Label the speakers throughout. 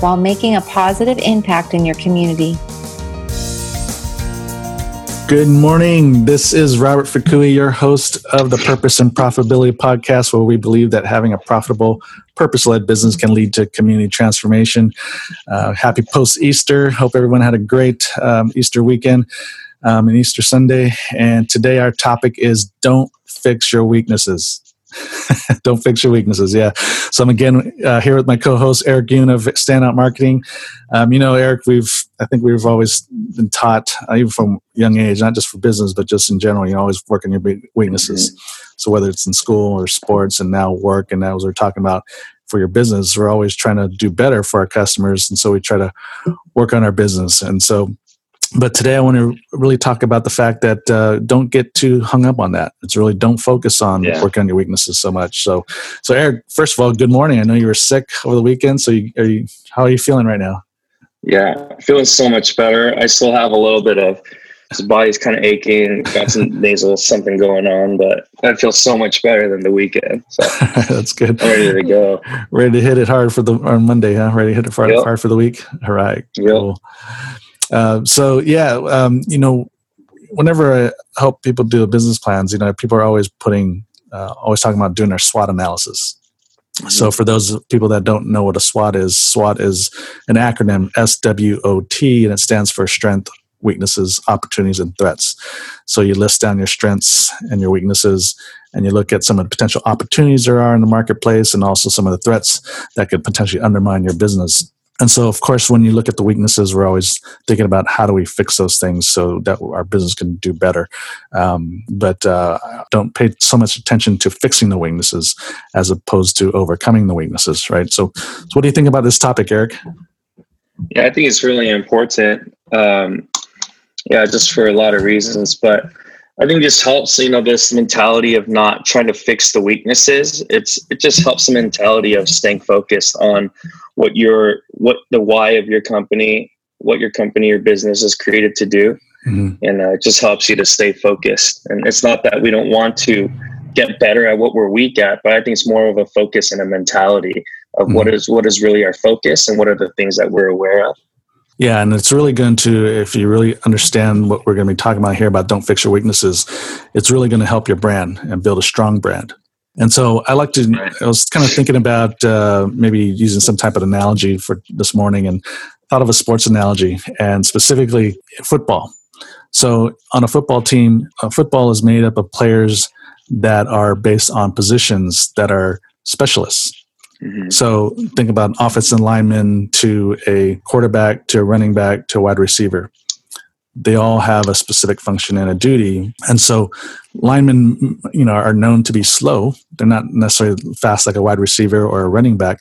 Speaker 1: while making a positive impact in your community.
Speaker 2: Good morning. This is Robert Fakui, your host of the Purpose and Profitability Podcast, where we believe that having a profitable, purpose led business can lead to community transformation. Uh, happy post Easter. Hope everyone had a great um, Easter weekend um, and Easter Sunday. And today our topic is Don't Fix Your Weaknesses. Don't fix your weaknesses. Yeah. So I'm again uh, here with my co-host Eric Yoon of Standout Marketing. Um, you know, Eric, we've I think we've always been taught, uh, even from young age, not just for business but just in general. You always work on your weaknesses. Mm-hmm. So whether it's in school or sports, and now work, and now as we're talking about for your business, we're always trying to do better for our customers, and so we try to work on our business. And so but today I want to really talk about the fact that uh, don't get too hung up on that. It's really don't focus on yeah. work on your weaknesses so much. So, so Eric, first of all, good morning. I know you were sick over the weekend. So, you, are you, how are you feeling right now?
Speaker 3: Yeah, feeling so much better. I still have a little bit of his body's kind of aching, got some nasal something going on, but I feel so much better than the weekend. So
Speaker 2: that's good.
Speaker 3: I'm ready to go.
Speaker 2: Ready to hit it hard for the on Monday, huh? Ready to hit it hard, yep. hard for the week. All right.
Speaker 3: Yep. Cool.
Speaker 2: Uh, so yeah, um, you know, whenever I help people do business plans, you know, people are always putting, uh, always talking about doing their SWOT analysis. Mm-hmm. So for those people that don't know what a SWOT is, SWOT is an acronym S W O T, and it stands for Strength, Weaknesses, Opportunities, and Threats. So you list down your strengths and your weaknesses, and you look at some of the potential opportunities there are in the marketplace, and also some of the threats that could potentially undermine your business. And so, of course, when you look at the weaknesses, we're always thinking about how do we fix those things so that our business can do better. Um, but uh, don't pay so much attention to fixing the weaknesses as opposed to overcoming the weaknesses, right? So, so what do you think about this topic, Eric?
Speaker 3: Yeah, I think it's really important. Um, yeah, just for a lot of reasons, but I think this helps, you know, this mentality of not trying to fix the weaknesses. It's it just helps the mentality of staying focused on what your what the why of your company, what your company or business is created to do, mm-hmm. and uh, it just helps you to stay focused. And it's not that we don't want to get better at what we're weak at, but I think it's more of a focus and a mentality of mm-hmm. what is what is really our focus and what are the things that we're aware of.
Speaker 2: Yeah, and it's really going to, if you really understand what we're going to be talking about here about don't fix your weaknesses, it's really going to help your brand and build a strong brand. And so I like to, right. I was kind of thinking about uh, maybe using some type of analogy for this morning and thought of a sports analogy and specifically football. So on a football team, uh, football is made up of players that are based on positions that are specialists. Mm-hmm. So think about an offensive lineman to a quarterback to a running back to a wide receiver. They all have a specific function and a duty. And so linemen, you know, are known to be slow. They're not necessarily fast like a wide receiver or a running back.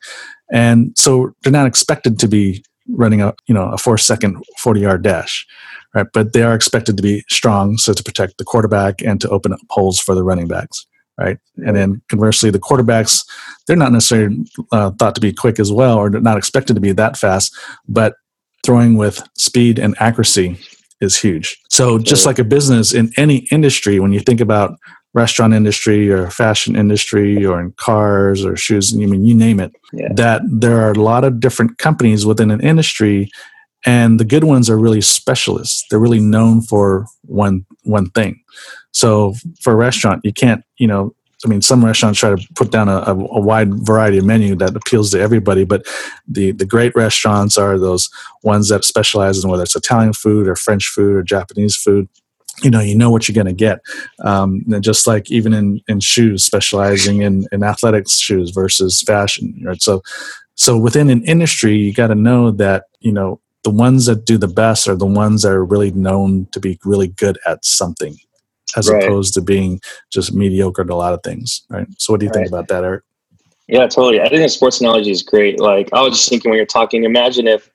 Speaker 2: And so they're not expected to be running a, you know, a four second 40 yard dash. Right. But they are expected to be strong so to protect the quarterback and to open up holes for the running backs right? And then conversely, the quarterbacks, they're not necessarily uh, thought to be quick as well, or not expected to be that fast, but throwing with speed and accuracy is huge. So just like a business in any industry, when you think about restaurant industry or fashion industry or in cars or shoes, I mean, you name it, yeah. that there are a lot of different companies within an industry and the good ones are really specialists. They're really known for one, one thing. So for a restaurant, you can't, you know, I mean, some restaurants try to put down a, a, a, wide variety of menu that appeals to everybody, but the, the great restaurants are those ones that specialize in whether it's Italian food or French food or Japanese food. You know, you know what you're going to get. Um, and just like even in, in shoes, specializing in, in athletics shoes versus fashion. Right? So, so within an industry, you got to know that, you know, the ones that do the best are the ones that are really known to be really good at something as right. opposed to being just mediocre at a lot of things, right? So, what do you right. think about that, Eric?
Speaker 3: Yeah, totally. I think the sports analogy is great. Like, I was just thinking when you're talking, imagine if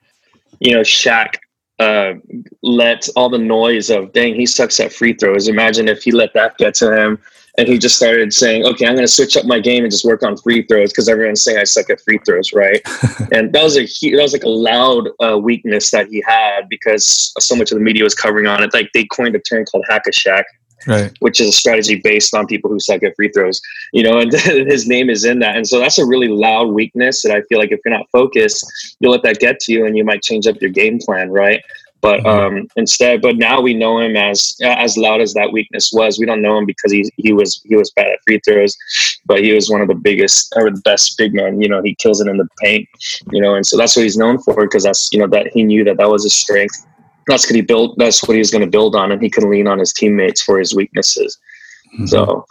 Speaker 3: you know, Shaq uh, let all the noise of dang he sucks at free throws. Imagine if he let that get to him and he just started saying, "Okay, I'm going to switch up my game and just work on free throws because everyone's saying I suck at free throws, right?" and that was a that was like a loud uh, weakness that he had because so much of the media was covering on it. Like they coined a term called hack a Shaq,
Speaker 2: right.
Speaker 3: which is a strategy based on people who suck at free throws. You know, and his name is in that, and so that's a really loud weakness that I feel like if you're not focused, you'll let that get to you, and you might change up your game plan, right? But mm-hmm. um, instead, but now we know him as as loud as that weakness was. We don't know him because he he was he was bad at free throws, but he was one of the biggest or the best big men. You know, he kills it in the paint. You know, and so that's what he's known for because that's you know that he knew that that was his strength. That's what he built. That's what he was going to build on, and he can lean on his teammates for his weaknesses. Mm-hmm. So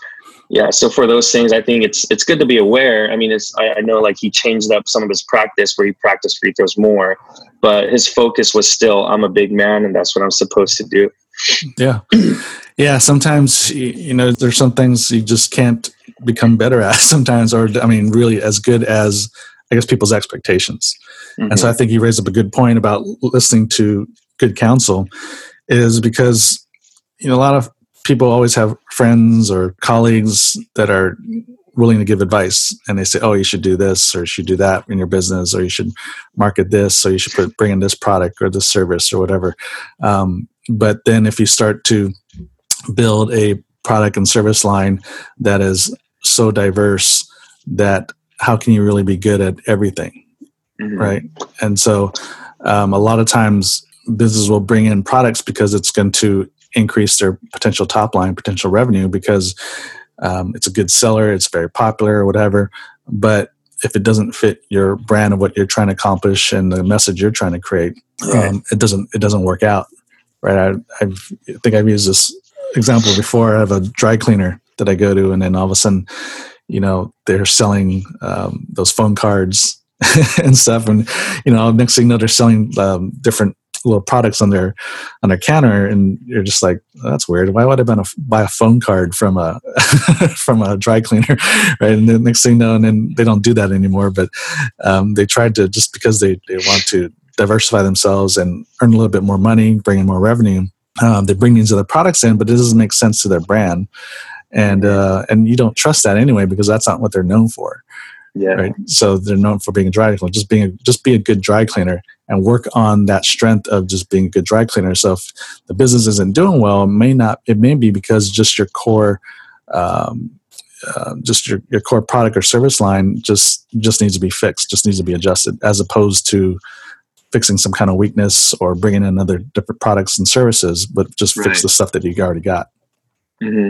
Speaker 3: yeah so for those things i think it's it's good to be aware i mean it's I, I, know like he changed up some of his practice where he practiced free throws more but his focus was still i'm a big man and that's what i'm supposed to do
Speaker 2: yeah yeah sometimes you know there's some things you just can't become better at sometimes or i mean really as good as i guess people's expectations mm-hmm. and so i think you raised up a good point about listening to good counsel is because you know a lot of people always have friends or colleagues that are willing to give advice and they say oh you should do this or you should do that in your business or you should market this or you should put, bring in this product or this service or whatever um, but then if you start to build a product and service line that is so diverse that how can you really be good at everything mm-hmm. right and so um, a lot of times businesses will bring in products because it's going to increase their potential top line, potential revenue because um, it's a good seller, it's very popular, or whatever. But if it doesn't fit your brand of what you're trying to accomplish and the message you're trying to create, um, it doesn't it doesn't work out, right? I, I've, I think I've used this example before. I have a dry cleaner that I go to, and then all of a sudden, you know, they're selling um, those phone cards and stuff, and you know, next thing you know, they're selling um, different little products on their on their counter, and you're just like, oh, that's weird. Why would I buy a, buy a phone card from a from a dry cleaner, right? And the next thing you know, and then they don't do that anymore. But um, they tried to just because they they want to diversify themselves and earn a little bit more money, bring in more revenue. Um, they bring these other products in, but it doesn't make sense to their brand, and uh, and you don't trust that anyway because that's not what they're known for.
Speaker 3: Yeah.
Speaker 2: Right. So they're known for being a dry cleaner. Just being a, just be a good dry cleaner and work on that strength of just being a good dry cleaner. So if the business isn't doing well, it may not. It may be because just your core, um, uh, just your, your core product or service line just just needs to be fixed. Just needs to be adjusted, as opposed to fixing some kind of weakness or bringing in other different products and services, but just right. fix the stuff that you already got.
Speaker 3: Mm-hmm.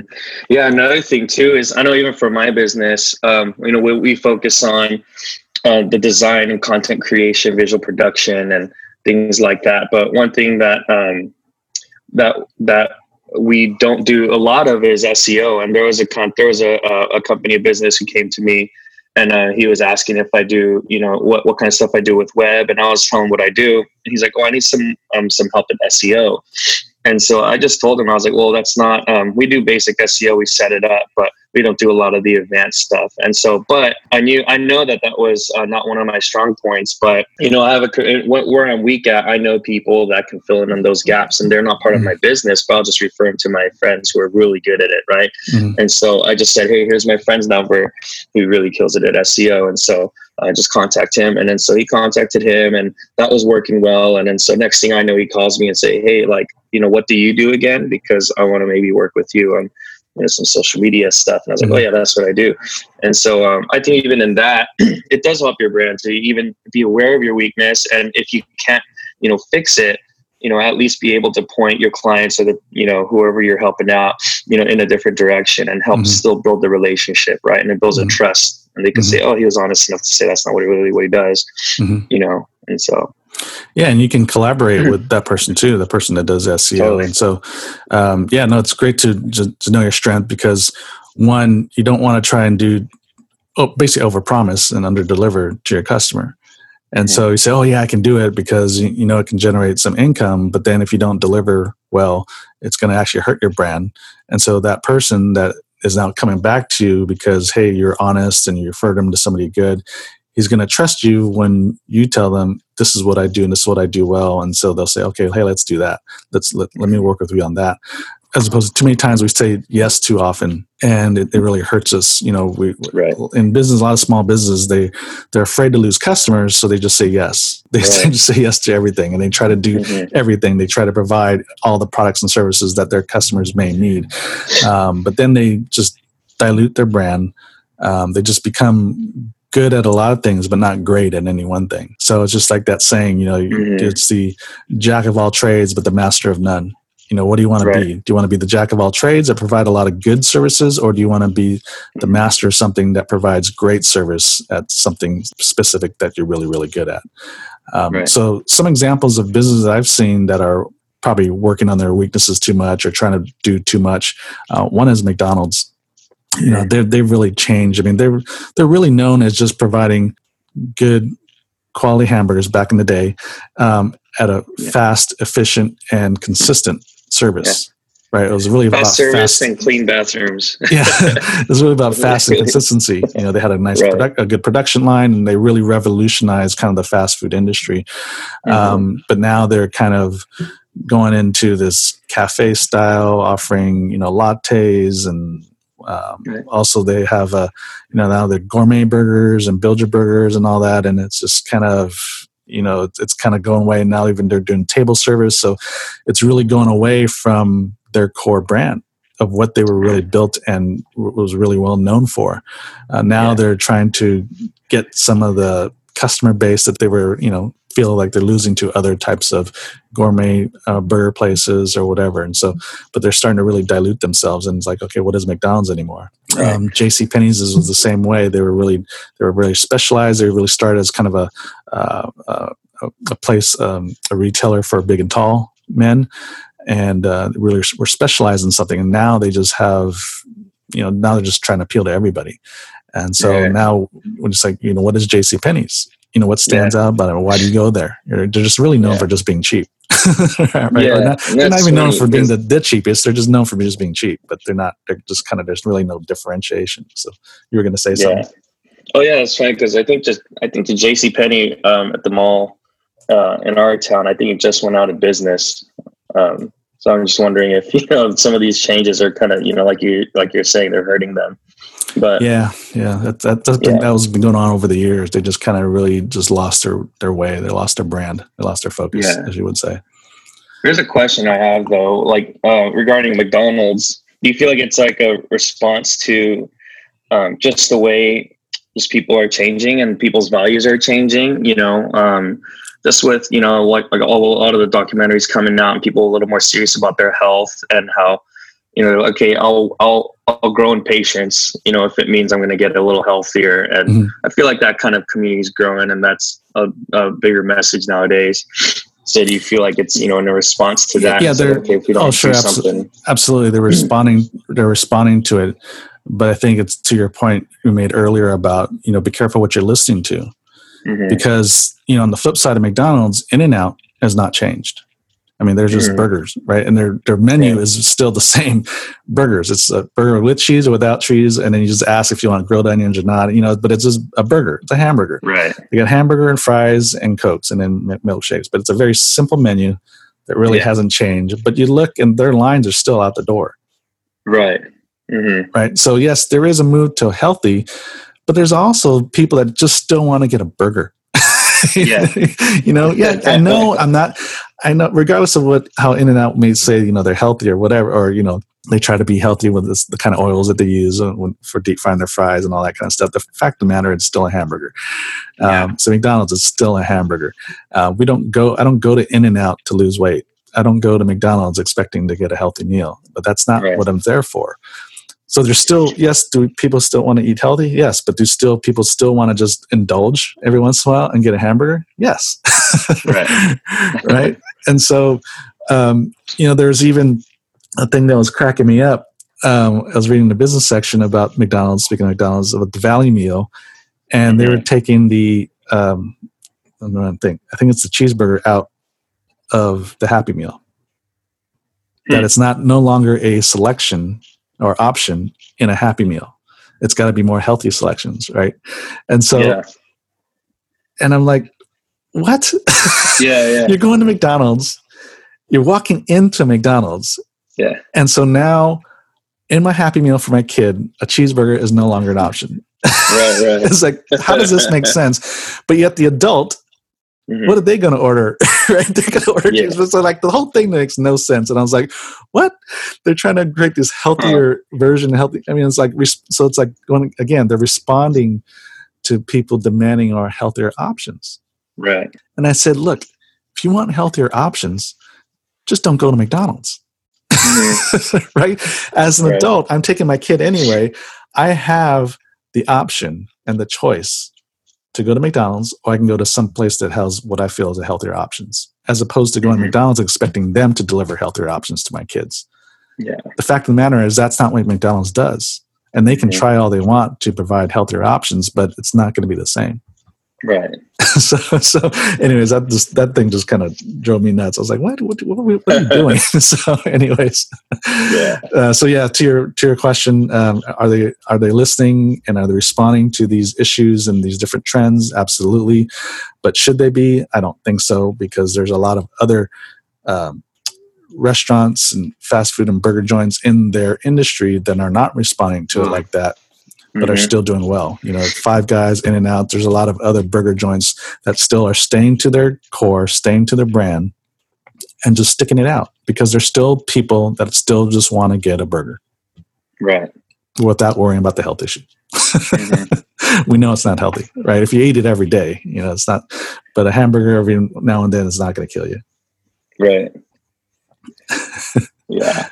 Speaker 3: Yeah, another thing too is I know even for my business, um, you know, we, we focus on uh, the design and content creation, visual production, and things like that. But one thing that um, that that we don't do a lot of is SEO. And there was a con- there was a, a company of business who came to me, and uh, he was asking if I do, you know, what what kind of stuff I do with web, and I was telling him what I do. And he's like, "Oh, I need some um, some help in SEO." And so I just told him, I was like, well, that's not, um, we do basic SEO, we set it up, but we don't do a lot of the advanced stuff. And so, but I knew, I know that that was uh, not one of my strong points, but you know, I have a, where I'm weak at, I know people that can fill in on those gaps and they're not part mm-hmm. of my business, but I'll just refer them to my friends who are really good at it. Right. Mm-hmm. And so I just said, Hey, here's my friend's number. He really kills it at SEO. And so I just contact him. And then so he contacted him and that was working well. And then so next thing I know, he calls me and say, Hey, like, you know, what do you do again? Because I want to maybe work with you on you know, some social media stuff. And I was like, oh yeah, that's what I do. And so um, I think even in that, it does help your brand to even be aware of your weakness. And if you can't, you know, fix it, you know, at least be able to point your clients or the, you know, whoever you're helping out, you know, in a different direction and help mm-hmm. still build the relationship, right? And it builds mm-hmm. a trust. And they can mm-hmm. say, oh, he was honest enough to say that's not what he really what he does, mm-hmm. you know. And so
Speaker 2: yeah, and you can collaborate with that person too, the person that does SEO. Totally. And so, um, yeah, no, it's great to, to know your strength because one, you don't want to try and do oh, basically over promise and under deliver to your customer. And so you say, oh yeah, I can do it because you know it can generate some income. But then if you don't deliver well, it's going to actually hurt your brand. And so that person that is now coming back to you because hey, you're honest and you referred them to somebody good he's going to trust you when you tell them this is what I do and this is what I do well. And so they'll say, okay, hey, let's do that. Let's let, let me work with you on that. As opposed to too many times we say yes too often and it, it really hurts us. You know, we
Speaker 3: right.
Speaker 2: in business, a lot of small businesses, they, they're afraid to lose customers. So they just say yes. They right. just say yes to everything and they try to do mm-hmm. everything. They try to provide all the products and services that their customers may need. Um, but then they just dilute their brand. Um, they just become good at a lot of things, but not great at any one thing. So it's just like that saying, you know, mm-hmm. it's the jack of all trades, but the master of none. You know, what do you want right. to be? Do you want to be the jack of all trades that provide a lot of good services, or do you want to be the mm-hmm. master of something that provides great service at something specific that you're really, really good at? Um, right. So, some examples of businesses I've seen that are probably working on their weaknesses too much or trying to do too much. Uh, one is McDonald's you know they they've really changed. I mean they're they're really known as just providing good quality hamburgers back in the day um, at a yeah. fast, efficient, and consistent service. Yeah. Right, it was really
Speaker 3: fast
Speaker 2: about
Speaker 3: service fast, and clean bathrooms.
Speaker 2: yeah, it was really about fast and consistency. You know, they had a nice, right. product, a good production line, and they really revolutionized kind of the fast food industry. Mm-hmm. Um, but now they're kind of going into this cafe style, offering you know lattes and um, right. Also, they have a you know now the gourmet burgers and build your burgers and all that, and it's just kind of you know it's, it's kind of going away. Now even they're doing table service, so it's really going away from their core brand of what they were really built and was really well known for. Uh, now yeah. they're trying to get some of the customer base that they were you know feel like they're losing to other types of gourmet uh, burger places or whatever. And so, but they're starting to really dilute themselves. And it's like, okay, what is McDonald's anymore? Right. Um, J.C. Penney's was the same way. They were really, they were really specialized. They really started as kind of a uh, uh, a place, um, a retailer for big and tall men, and uh, really were specialized in something. And now they just have, you know, now they're just trying to appeal to everybody. And so now we're just like, you know, what is J.C. Penney's? You know what stands yeah. out about it? Why do you go there? They're just really known yeah. for just being cheap. Right? Yeah, they're not, they're not even known for being the, the cheapest. They're just known for just being cheap but they're not they're just kind of there's really no differentiation. So you were going to say something?
Speaker 3: Oh yeah that's right because i think just i think the jc penney um, at the mall uh, in our town i think it just went out of business. Um, so i'm just wondering if you know some of these changes are kind of you know like you like you're saying they're hurting them but
Speaker 2: yeah, yeah, that that that's been, yeah. that was been going on over the years. They just kind of really just lost their their way. They lost their brand. They lost their focus, yeah. as you would say.
Speaker 3: Here's a question I have though, like uh, regarding McDonald's. Do you feel like it's like a response to um, just the way just people are changing and people's values are changing? You know, um, just with you know like like all, a lot of the documentaries coming out and people a little more serious about their health and how you know okay I'll I'll I'll grow in patience, you know, if it means I'm going to get a little healthier. And mm-hmm. I feel like that kind of community is growing, and that's a, a, bigger message nowadays. So do you feel like it's you know in a response to that?
Speaker 2: Yeah, they're okay if we don't oh, sure, absolutely, absolutely. They're responding. they're responding to it, but I think it's to your point you made earlier about you know be careful what you're listening to, mm-hmm. because you know on the flip side of McDonald's, In and Out has not changed. I mean, they're just mm. burgers, right? And their their menu is still the same burgers. It's a burger with cheese or without cheese, and then you just ask if you want grilled onions or not. You know, but it's just a burger. It's a hamburger.
Speaker 3: Right.
Speaker 2: You got hamburger and fries and cokes, and then milkshakes. But it's a very simple menu that really yeah. hasn't changed. But you look, and their lines are still out the door.
Speaker 3: Right. Mm-hmm.
Speaker 2: Right. So yes, there is a move to healthy, but there's also people that just still want to get a burger.
Speaker 3: Yeah.
Speaker 2: you know, yeah, I know I'm not I know regardless of what how In and Out may say, you know, they're healthy or whatever, or you know, they try to be healthy with this, the kind of oils that they use uh, for deep frying their fries and all that kind of stuff. The fact of the matter, it's still a hamburger. Yeah. Um, so McDonald's is still a hamburger. Uh, we don't go. I don't go to In and Out to lose weight. I don't go to McDonald's expecting to get a healthy meal, but that's not right. what I'm there for. So there's still yes, do people still want to eat healthy? Yes, but do still people still want to just indulge every once in a while and get a hamburger? Yes,
Speaker 3: right,
Speaker 2: right. And so, um, you know, there's even a thing that was cracking me up. Um, I was reading the business section about McDonald's, speaking of McDonald's, about the Value Meal, and they were mm-hmm. taking the um, I don't think I think it's the cheeseburger out of the Happy Meal. That hmm. it's not no longer a selection or option in a happy meal. It's got to be more healthy selections, right? And so, yeah. and I'm like, what?
Speaker 3: Yeah, yeah.
Speaker 2: you're going to McDonald's. You're walking into McDonald's.
Speaker 3: Yeah.
Speaker 2: And so now in my Happy Meal for my kid, a cheeseburger is no longer an option.
Speaker 3: Right, right.
Speaker 2: it's like, how does this make sense? But yet the adult,
Speaker 3: Mhm.
Speaker 2: what are they going to order? right? They're going to order
Speaker 3: Yeah.
Speaker 2: cheeseburger. So like the whole thing makes no sense. And I was like, what? They're trying to create this healthier version. Healthy. I mean, it's like so. It's like going again. They're responding to people demanding our healthier options.
Speaker 3: Right.
Speaker 2: And I said, look, if you want healthier options, just don't go to McDonald's.
Speaker 3: Mhm.
Speaker 2: right? As an
Speaker 3: Right.
Speaker 2: adult, I'm taking my kid anyway. I have the option and the choice to go to McDonald's or I can go to some place that has what I feel is a healthier options, as opposed to going to
Speaker 3: Mhm.
Speaker 2: McDonald's expecting them to deliver healthier options to my kids.
Speaker 3: Yeah.
Speaker 2: The fact of the matter is that's not what McDonald's does. And they can
Speaker 3: Mhm.
Speaker 2: try all they want to provide healthier options, but it's not going to be the same.
Speaker 3: Right.
Speaker 2: so, so anyways, that just that thing just kind of drove me nuts. I was like, what, what, what, are, we, what are you doing? so, anyways,
Speaker 3: Yeah.
Speaker 2: uh, so yeah, to your to your question, um, are they are they listening and are they responding to these issues and these different trends? Absolutely, but should they be? I don't think so because there's a lot of other um, restaurants and fast food and burger joints in their industry that are not responding to it
Speaker 3: Mm.
Speaker 2: like that but are
Speaker 3: Mhm.
Speaker 2: still doing well. You know, Five Guys, In and Out. There's a lot of other burger joints that still are staying to their core, staying to their brand, and just sticking it out because there's still people that still just want to get a burger
Speaker 3: Right.
Speaker 2: without worrying about the health issue.
Speaker 3: Mhm.
Speaker 2: we know it's not healthy, right? If you eat it every day, you know it's not. But a hamburger every now and then is not going to kill you.
Speaker 3: Right. Yeah.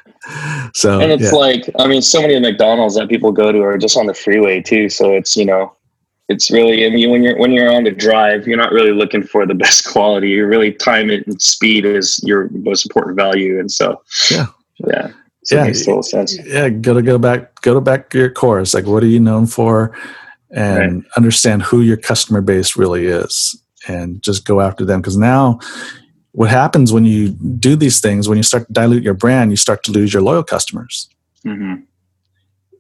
Speaker 2: So
Speaker 3: and it's
Speaker 2: yeah.
Speaker 3: like i mean so many of mcdonald's that people go to are just on the freeway too so it's you know it's really i mean when you're when you're on the drive you're not really looking for the best quality you're really time it and speed is your most important value and so
Speaker 2: Yeah.
Speaker 3: yeah so
Speaker 2: Yeah,
Speaker 3: it makes total sense
Speaker 2: yeah, go to go back, go to back to your core. It's like, what are you known for, and understand who your customer base really is, and just go after them. Because now, what happens when you do these things, when you start to dilute your brand, you start to lose your loyal customers.
Speaker 3: hmm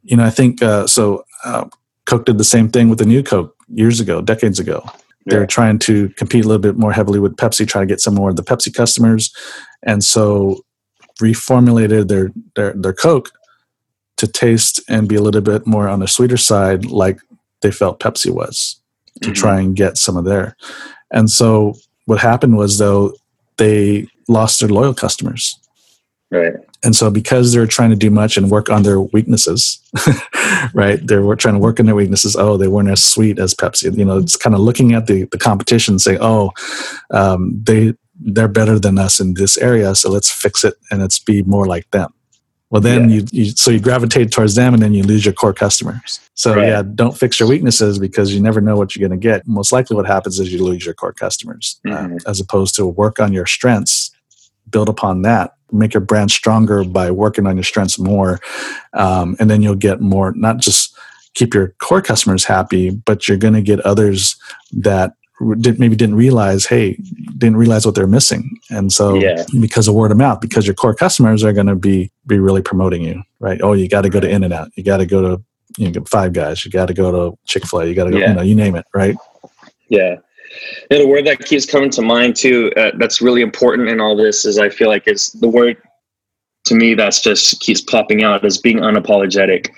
Speaker 2: You know, I think uh, so. Uh, Coke did the same thing with the new Coke years ago, decades ago. They
Speaker 3: Yeah.
Speaker 2: were trying to compete a little bit more heavily with Pepsi, try to get some more of the Pepsi customers, and so reformulated their their their Coke to taste and be a little bit more on the sweeter side, like they felt Pepsi was, to
Speaker 3: Mhm.
Speaker 2: try and get some of their. And so what happened was though they lost their loyal customers.
Speaker 3: right
Speaker 2: And so because they're trying to do much and work on their weaknesses, right? They're trying to work on their weaknesses. Oh, they weren't as sweet as Pepsi. You know, it's kind of looking at the, the competition, saying, oh, um, they they're better than us in this area, so let's fix it and let's be more like them. Well, then
Speaker 3: Yeah.
Speaker 2: you, you so you gravitate towards them, and then you lose your core customers. So
Speaker 3: Right.
Speaker 2: yeah, don't fix your weaknesses because you never know what you're going to get. Most likely, what happens is you lose your core customers, uh,
Speaker 3: Mhm.
Speaker 2: as opposed to work on your strengths, build upon that, make your brand stronger by working on your strengths more, um, and then you'll get more. Not just keep your core customers happy, but you're going to get others that did, maybe didn't realize, hey, didn't realize what they're missing, and so
Speaker 3: Yeah.
Speaker 2: because of word of mouth, because your core customers are going to be be really promoting you, right? Oh, you got to go to In and Out, you got to go to you know Five Guys, you got to go to Chick Fil A, you got to go,
Speaker 3: Yeah.
Speaker 2: you know, you name it, right?
Speaker 3: Yeah. And the word that keeps coming to mind too, uh, that's really important in all this is I feel like it's the word to me that's just keeps popping out is being unapologetic.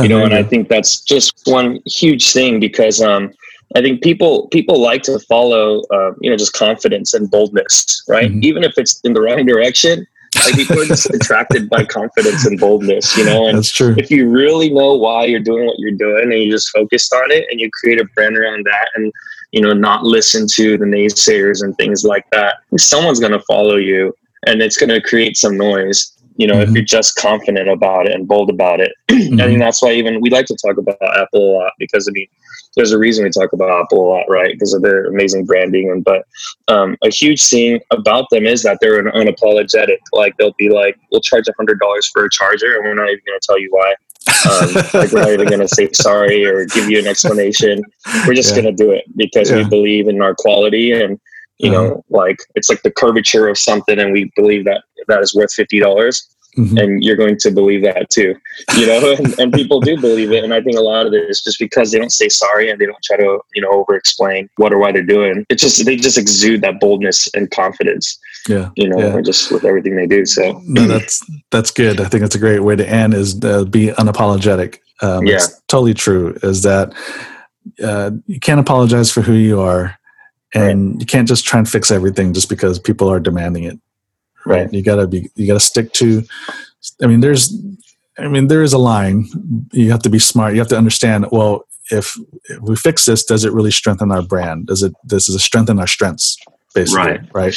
Speaker 3: You know, and I think that's just one huge thing because um, I think people people like to follow uh, you know just confidence and boldness, right?
Speaker 2: Mhm.
Speaker 3: Even if it's in the wrong direction, like people are just attracted by confidence and boldness, you know. And
Speaker 2: that's true.
Speaker 3: if you really know why you're doing what you're doing and you just focused on it and you create a brand around that and you know not listen to the naysayers and things like that someone's going to follow you and it's going to create some noise you know if
Speaker 2: Mhm.
Speaker 3: you're just confident about it and bold about it i
Speaker 2: Mhm.
Speaker 3: think that's why even we like to talk about apple a lot because i mean there's a reason we talk about apple a lot right because of their amazing branding and but um, a huge thing about them is that they're an unapologetic like they'll be like we'll charge a hundred dollars for a charger and we're not even going to tell you why um, like we're not even going to say sorry or give you an explanation. We're just
Speaker 2: Yeah.
Speaker 3: going to do it because we believe in our quality and you
Speaker 2: Uh-huh.
Speaker 3: know, like it's like the curvature of something, and we believe that that is worth fifty dollars. mm-hmm. and you're going to believe that too you know and, and, people do believe it and i think a lot of it is just because they don't say sorry and they don't try to you know over explain what or why they're doing it's just they just exude that boldness and confidence
Speaker 2: yeah
Speaker 3: you know
Speaker 2: yeah.
Speaker 3: just with everything they do so
Speaker 2: no that's that's good i think that's a great way to end is to be unapologetic um,
Speaker 3: yeah
Speaker 2: totally true is that uh, you can't apologize for who you are and right. you can't just try and fix everything just because people are demanding it.
Speaker 3: Right, right.
Speaker 2: you gotta be you gotta stick to i mean there's i mean there is a line. You have to be smart. You have to understand well if, if we fix this does it really strengthen our brand? Does it does it strengthen our strengths basically
Speaker 3: right.
Speaker 2: right?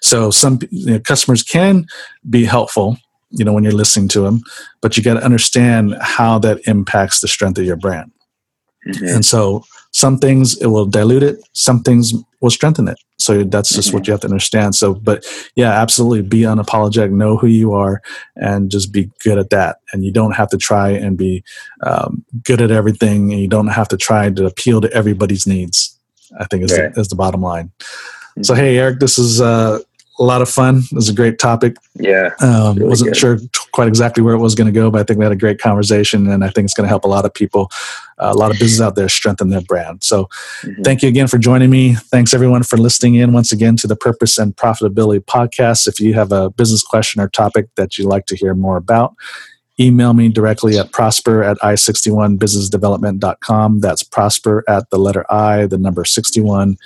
Speaker 2: So some you know, customers can be helpful you know when you're listening to them but you got to understand how that impacts the strength of your brand. Mm-hmm. and so some things it will dilute it. Some things will strengthen it so that's just mm-hmm. what you have to understand so but yeah absolutely be unapologetic know who you are and just be good at that and you don't have to try and be um, good at everything and you don't have to try to appeal to everybody's needs i think is, right. the, is the bottom line mm-hmm. so hey eric this is uh, a lot of fun. It was a great topic.
Speaker 3: Yeah.
Speaker 2: Um, really wasn't good. sure quite exactly where it was going to go, but I think we had a great conversation, and I think it's going to help a lot of people, uh, a lot of business out there strengthen their brand. So, mm-hmm. thank you again for joining me. Thanks everyone for listening in once again to the Purpose and Profitability podcast. If you have a business question or topic that you'd like to hear more about, email me directly at prosper at i61businessdevelopment.com. That's prosper at the letter I, the number 61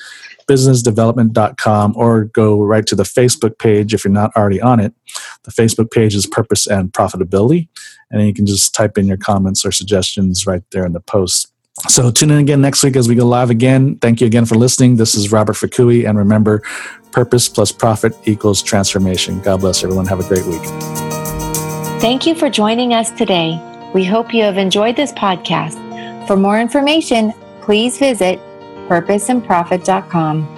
Speaker 2: businessdevelopment.com or go right to the Facebook page if you're not already on it. The Facebook page is Purpose and Profitability, and you can just type in your comments or suggestions right there in the post. So tune in again next week as we go live again. Thank you again for listening. This is Robert Fakui, and remember, purpose plus profit equals transformation. God bless everyone. Have a great week.
Speaker 1: Thank you for joining us today. We hope you have enjoyed this podcast. For more information, please visit purposeandprofit.com.